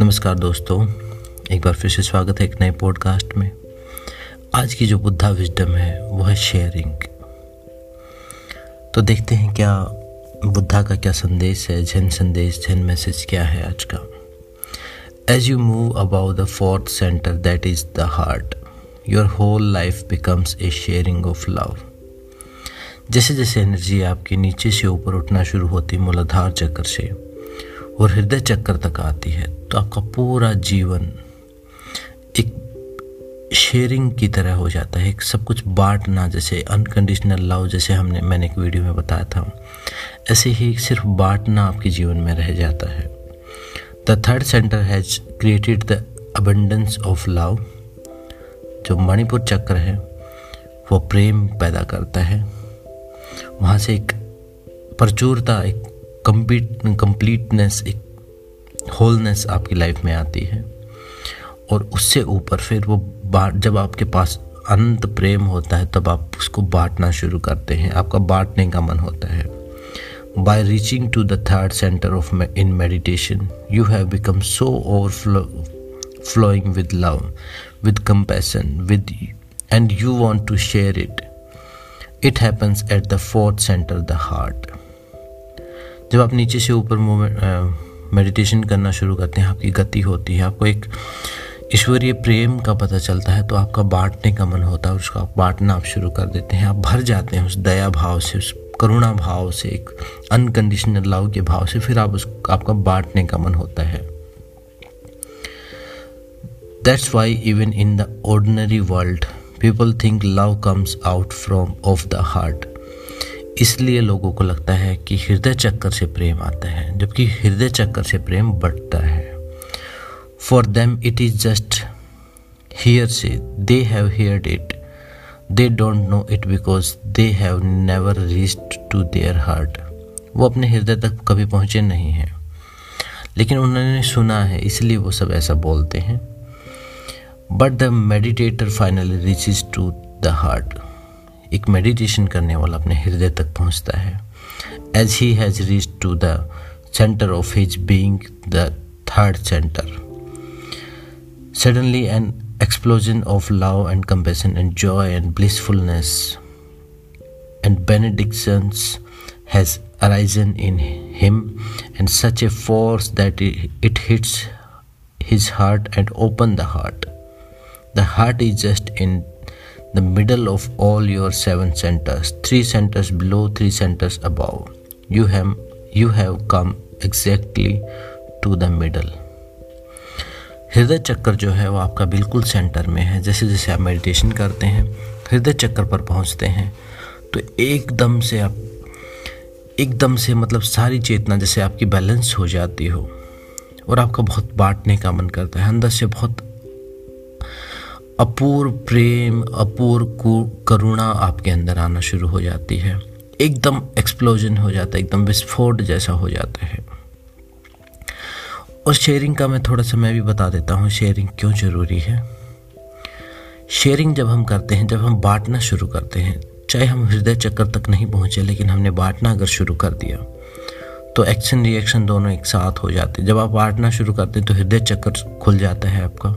नमस्कार दोस्तों, एक बार फिर से स्वागत है एक नए पॉडकास्ट में। आज की जो बुद्धा विजडम है, वो है शेयरिंग तो देखते हैं क्या बुद्धा का क्या संदेश है, जैन संदेश, जैन मैसेज क्या है आज का। As you move about the fourth centre that is the heart your whole life becomes a sharing of love जैसे जैसे एनर्जी आपके नीचे से ऊपर उठना शुरू होती है, मूलाधार चक्कर से, और हृदय चक्कर तक आती है तो आपका पूरा जीवन एक शेयरिंग की तरह हो जाता है। एक सब कुछ बांटना, जैसे अनकंडीशनल लव जैसे हमने, मैंने एक वीडियो में बताया था। ऐसे ही सिर्फ़ बांटना आपके जीवन में रह जाता है। The third centre has created the abundance of love जो मणिपुर चक्र है, वो प्रेम पैदा करता है। वहाँ से एक प्रचुरता, एक कंप्लीट कंप्लीटनेस एक होलनेस आपकी लाइफ में आती है। और उससे ऊपर फिर वो बांट, जब आपके पास अनंत प्रेम होता है, तब आप उसको बांटना शुरू करते हैं। आपका बांटने का मन होता है। By reaching to the third centre of in meditation you have become so overflowing with love with compassion with and you want to share it it happens at the fourth centre the heart जब आप नीचे से ऊपर meditation करना शुरू करते हैं, आपकी गति होती है, आपको एक ईश्वरीय प्रेम का पता चलता है तो आपका बांटने का मन होता है उसका बांटना आप शुरू कर देते हैं। आप भर जाते हैं उस दया भाव से, उस करुणा भाव से, एक अनकंडीशनल लव के भाव से, फिर आप उस, आपका बांटने का मन होता है। That's why even in the ordinary world people think love comes out from of the heart इसलिए लोगों को लगता है कि हृदय चक्कर से प्रेम आता है, जबकि हृदय चक्कर से प्रेम बढ़ता है। For them it is just hearsay they have heard it they don't know it because they have never reached to their heart वो अपने हृदय तक कभी पहुँचे नहीं हैं। लेकिन उन्होंने सुना है, इसलिए वो सब ऐसा बोलते हैं। But the meditator finally reaches to the heart एक मेडिटेशन करने वाला अपने हृदय तक पहुँचता है। As he has reach to the centre of his being the third centre suddenly an explosion of love and compassion and joy and blissfulness and benedictions has arisen in him, and such a force that it hits his heart and open the heart. The heart is just in the middle of all your seven centers, three centers below, three centers above. You have you have come exactly to the middle. हृदय चक्कर जो है वो आपका बिल्कुल centre में है जैसे जैसे आप मेडिटेशन करते हैं हृदय चक्कर पर पहुँचते हैं तो एकदम से आप एकदम से मतलब सारी चेतना जैसे आपकी बैलेंस हो जाती हो और आपका बहुत बांटने का मन करता है अंदर से बहुत अपूर्व प्रेम अपूर्व करुणा आपके अंदर आना शुरू हो जाती है। एकदम एक्सप्लोजन हो जाता है, एकदम विस्फोट जैसा हो जाता है। और शेयरिंग का मैं थोड़ा सा मैं भी बता देता हूँ शेयरिंग क्यों ज़रूरी है? शेयरिंग जब हम करते हैं, जब हम बांटना शुरू करते हैं, चाहे हम हृदय चक्कर तक नहीं पहुँचे, लेकिन हमने बांटना अगर शुरू कर दिया तो एक्शन रिएक्शन दोनों एक साथ हो जाते हैं। जब आप बांटना शुरू करते हैं तो हृदय चक्कर खुल जाता है आपका।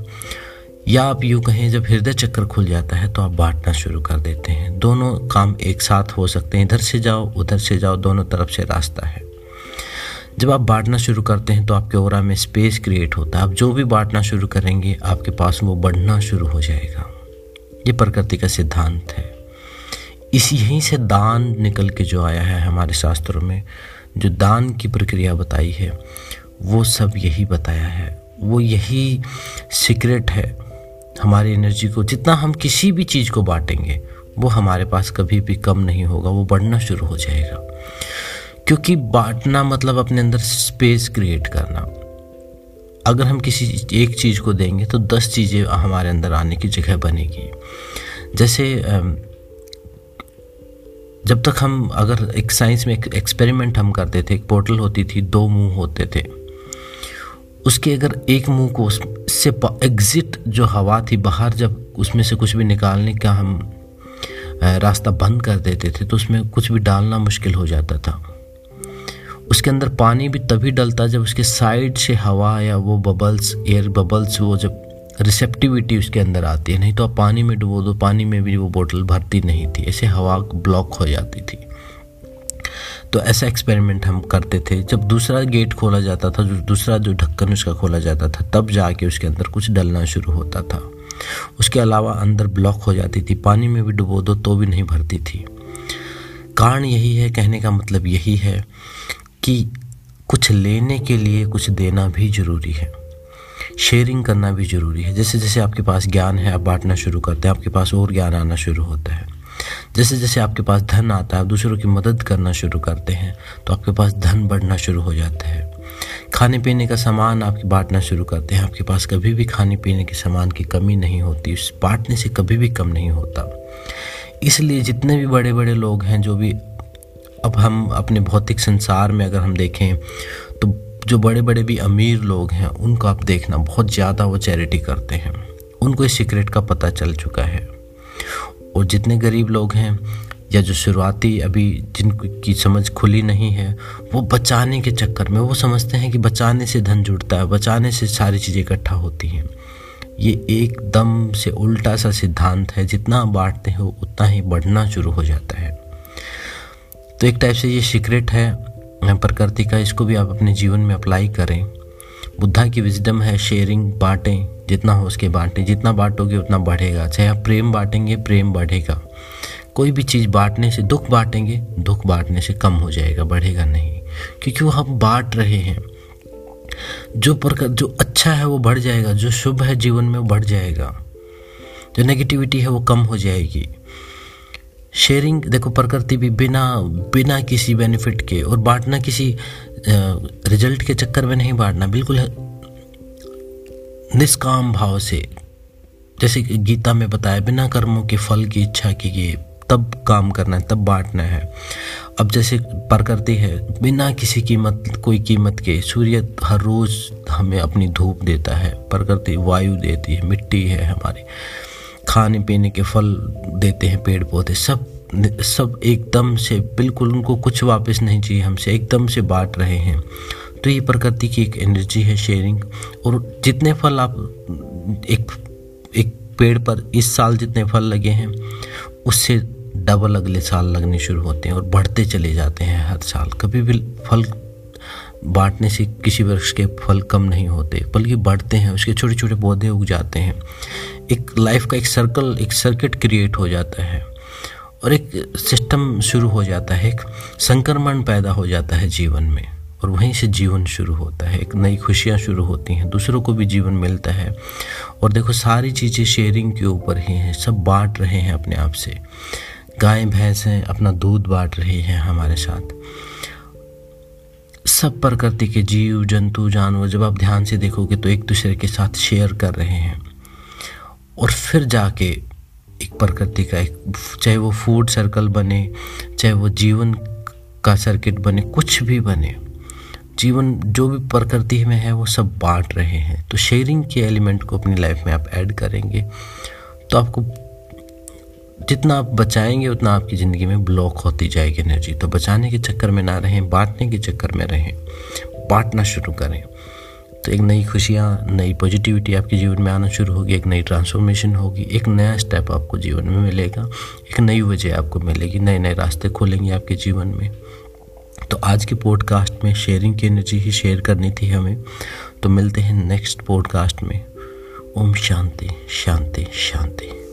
या आप यूँ कहें, जब हृदय चक्कर खुल जाता है तो आप बांटना शुरू कर देते हैं। दोनों काम एक साथ हो सकते हैं। इधर से जाओ, उधर से जाओ, दोनों तरफ़ से रास्ता है। जब आप बांटना शुरू करते हैं तो आपके ओरा में स्पेस क्रिएट होता है। आप जो भी बांटना शुरू करेंगे, आपके पास वो बढ़ना शुरू हो जाएगा। ये प्रकृति का सिद्धांत है। इस यहीं से दान निकल के जो आया है हमारे शास्त्रों में, जो दान की प्रक्रिया बताई है, वो सब यही बताया है। वो यही सीक्रेट है। हमारी एनर्जी को, जितना हम किसी भी चीज़ को बांटेंगे, वो हमारे पास कभी भी कम नहीं होगा, वो बढ़ना शुरू हो जाएगा। क्योंकि बांटना मतलब अपने अंदर स्पेस क्रिएट करना। अगर हम किसी एक चीज़ को देंगे तो दस चीज़ें हमारे अंदर आने की जगह बनेगी। जैसे जब तक हम, अगर एक साइंस में एक एक्सपेरिमेंट हम करते थे, एक पोर्टल होती थी, दो मुँह होते थे उसके अगर एक मुँह को उससे एग्ज़िट जो हवा थी बाहर, जब उसमें से कुछ भी निकालने का हम रास्ता बंद कर देते थे तो उसमें कुछ भी डालना मुश्किल हो जाता था। उसके अंदर पानी भी तभी डलता जब उसके साइड से हवा या वो बबल्स एयर बबल्स वो जब रिसेप्टिविटी उसके अंदर आती है। नहीं तो आप पानी में डुबो दो, पानी में भी वो बोतल भरती नहीं थी। ऐसे हवा ब्लॉक हो जाती थी। तो ऐसा एक्सपेरिमेंट हम करते थे। जब दूसरा गेट खोला जाता था, जो दूसरा जो ढक्कन उसका खोला जाता था, तब जाके उसके अंदर कुछ डलना शुरू होता था। उसके अलावा अंदर ब्लॉक हो जाती थी, पानी में भी डुबो दो तो भी नहीं भरती थी। कारण यही है, कहने का मतलब यही है कि कुछ लेने के लिए कुछ देना भी ज़रूरी है। शेयरिंग करना भी ज़रूरी है। जैसे जैसे आपके पास ज्ञान है, आप बांटना शुरू करते हैं, आपके पास और ज्ञान आना शुरू होता है। जैसे जैसे आपके पास धन आता है, आप दूसरों की मदद करना शुरू करते हैं तो आपके पास धन बढ़ना शुरू हो जाता है। खाने पीने का सामान आप बांटना शुरू करते हैं। आपके पास कभी भी खाने पीने के सामान की कमी नहीं होती, उस बांटने से कभी भी कम नहीं होता। इसलिए जितने भी बड़े बड़े लोग हैं, जो भी अब हम अपने भौतिक संसार में अगर हम देखें तो जो बड़े बड़े भी अमीर लोग हैं, उनको आप देखना, बहुत ज़्यादा वो चैरिटी करते हैं। उनको इस सीक्रेट का पता चल चुका है। और जितने गरीब लोग हैं या जो शुरुआती अभी जिनकी समझ खुली नहीं है, वो बचाने के चक्कर में वो समझते हैं कि बचाने से धन जुड़ता है, बचाने से सारी चीज़ें इकट्ठा होती हैं। ये एकदम से उल्टा सा सिद्धांत है, जितना बांटते हो उतना ही बढ़ना शुरू हो जाता है। तो एक टाइप से ये सीक्रेट है प्रकृति का, इसको भी आप अपने जीवन में अप्लाई करें। बुद्धा की विजडम है शेयरिंग बांटें, जितना हो उसके बांटें। जितना बांटोगे, उतना बढ़ेगा। चाहे आप प्रेम बांटेंगे, प्रेम बढ़ेगा। कोई भी चीज़ बांटने से दुख बांटेंगे, दुख बांटने से कम हो जाएगा, बढ़ेगा नहीं। क्योंकि वो हम बांट रहे हैं। जो प्रकार जो अच्छा है, वो बढ़ जाएगा। जो शुभ है, जीवन में वो बढ़ जाएगा। जो नेगेटिविटी है, वो कम हो जाएगी। शेयरिंग देखो, प्रकृति भी बिना बिना किसी बेनिफिट के और बांटना किसी रिज़ल्ट के चक्कर में नहीं बांटना, बिल्कुल निष्काम भाव से। जैसे गीता में बताया, बिना कर्मों के फल की इच्छा कीजिए तब काम करना है, तब बांटना है। अब जैसे प्रकृति है, बिना किसी कीमत, कोई कीमत के सूर्य हर रोज़ हमें अपनी धूप देता है, प्रकृति वायु देती है, मिट्टी है हमारी। खाने पीने के फल देते हैं पेड़ पौधे सब सब एकदम से, बिल्कुल उनको कुछ वापस नहीं चाहिए हमसे, एकदम से बांट रहे हैं। तो ये प्रकृति की एक एनर्जी है शेयरिंग, और जितने फल आप, एक एक पेड़ पर इस साल जितने फल लगे हैं, उससे डबल अगले साल लगने शुरू होते हैं और बढ़ते चले जाते हैं हर साल। कभी भी फल बांटने से किसी वृक्ष के फल कम नहीं होते, बल्कि बढ़ते हैं, उसके छोटे छोटे पौधे उग जाते हैं। एक लाइफ का एक सर्कल एक सर्किट क्रिएट हो जाता है और एक सिस्टम शुरू हो जाता है, एक संक्रमण पैदा हो जाता है जीवन में और वहीं से जीवन शुरू होता है, एक नई खुशियाँ शुरू होती हैं, दूसरों को भी जीवन मिलता है। और देखो, सारी चीज़ें शेयरिंग के ऊपर ही हैं, सब बांट रहे हैं अपने आप से। गाय, भैंस हैं, अपना दूध बांट रहे हैं हमारे साथ। सब प्रकृति के जीव, जंतु, जानवर जब आप ध्यान से देखोगे तो एक दूसरे के साथ शेयर कर रहे हैं। और फिर जाके एक प्रकृति का एक, चाहे वो फ़ूड सर्कल बने, चाहे वो जीवन का सर्किट बने, कुछ भी बने, जीवन जो भी प्रकृति में है वो सब बांट रहे हैं। तो शेयरिंग के एलिमेंट को अपनी लाइफ में आप ऐड करेंगे तो आपको जितना आप बचाएँगे, उतना आपकी ज़िंदगी में ब्लॉक होती जाएगी एनर्जी तो बचाने के चक्कर में ना रहें, बांटने के चक्कर में रहें। बांटना शुरू करें। तो एक नई खुशियाँ, नई पॉजिटिविटी आपके जीवन में आना शुरू होगी, एक नई ट्रांसफॉर्मेशन होगी, एक नया स्टेप आपको जीवन में मिलेगा, एक नई वजह आपको मिलेगी नए नए रास्ते खोलेंगे आपके जीवन में। तो आज के पॉडकास्ट में शेयरिंग की एनर्जी ही शेयर करनी थी हमें। तो मिलते हैं नेक्स्ट पॉडकास्ट में। ओम शांति शांति शांति।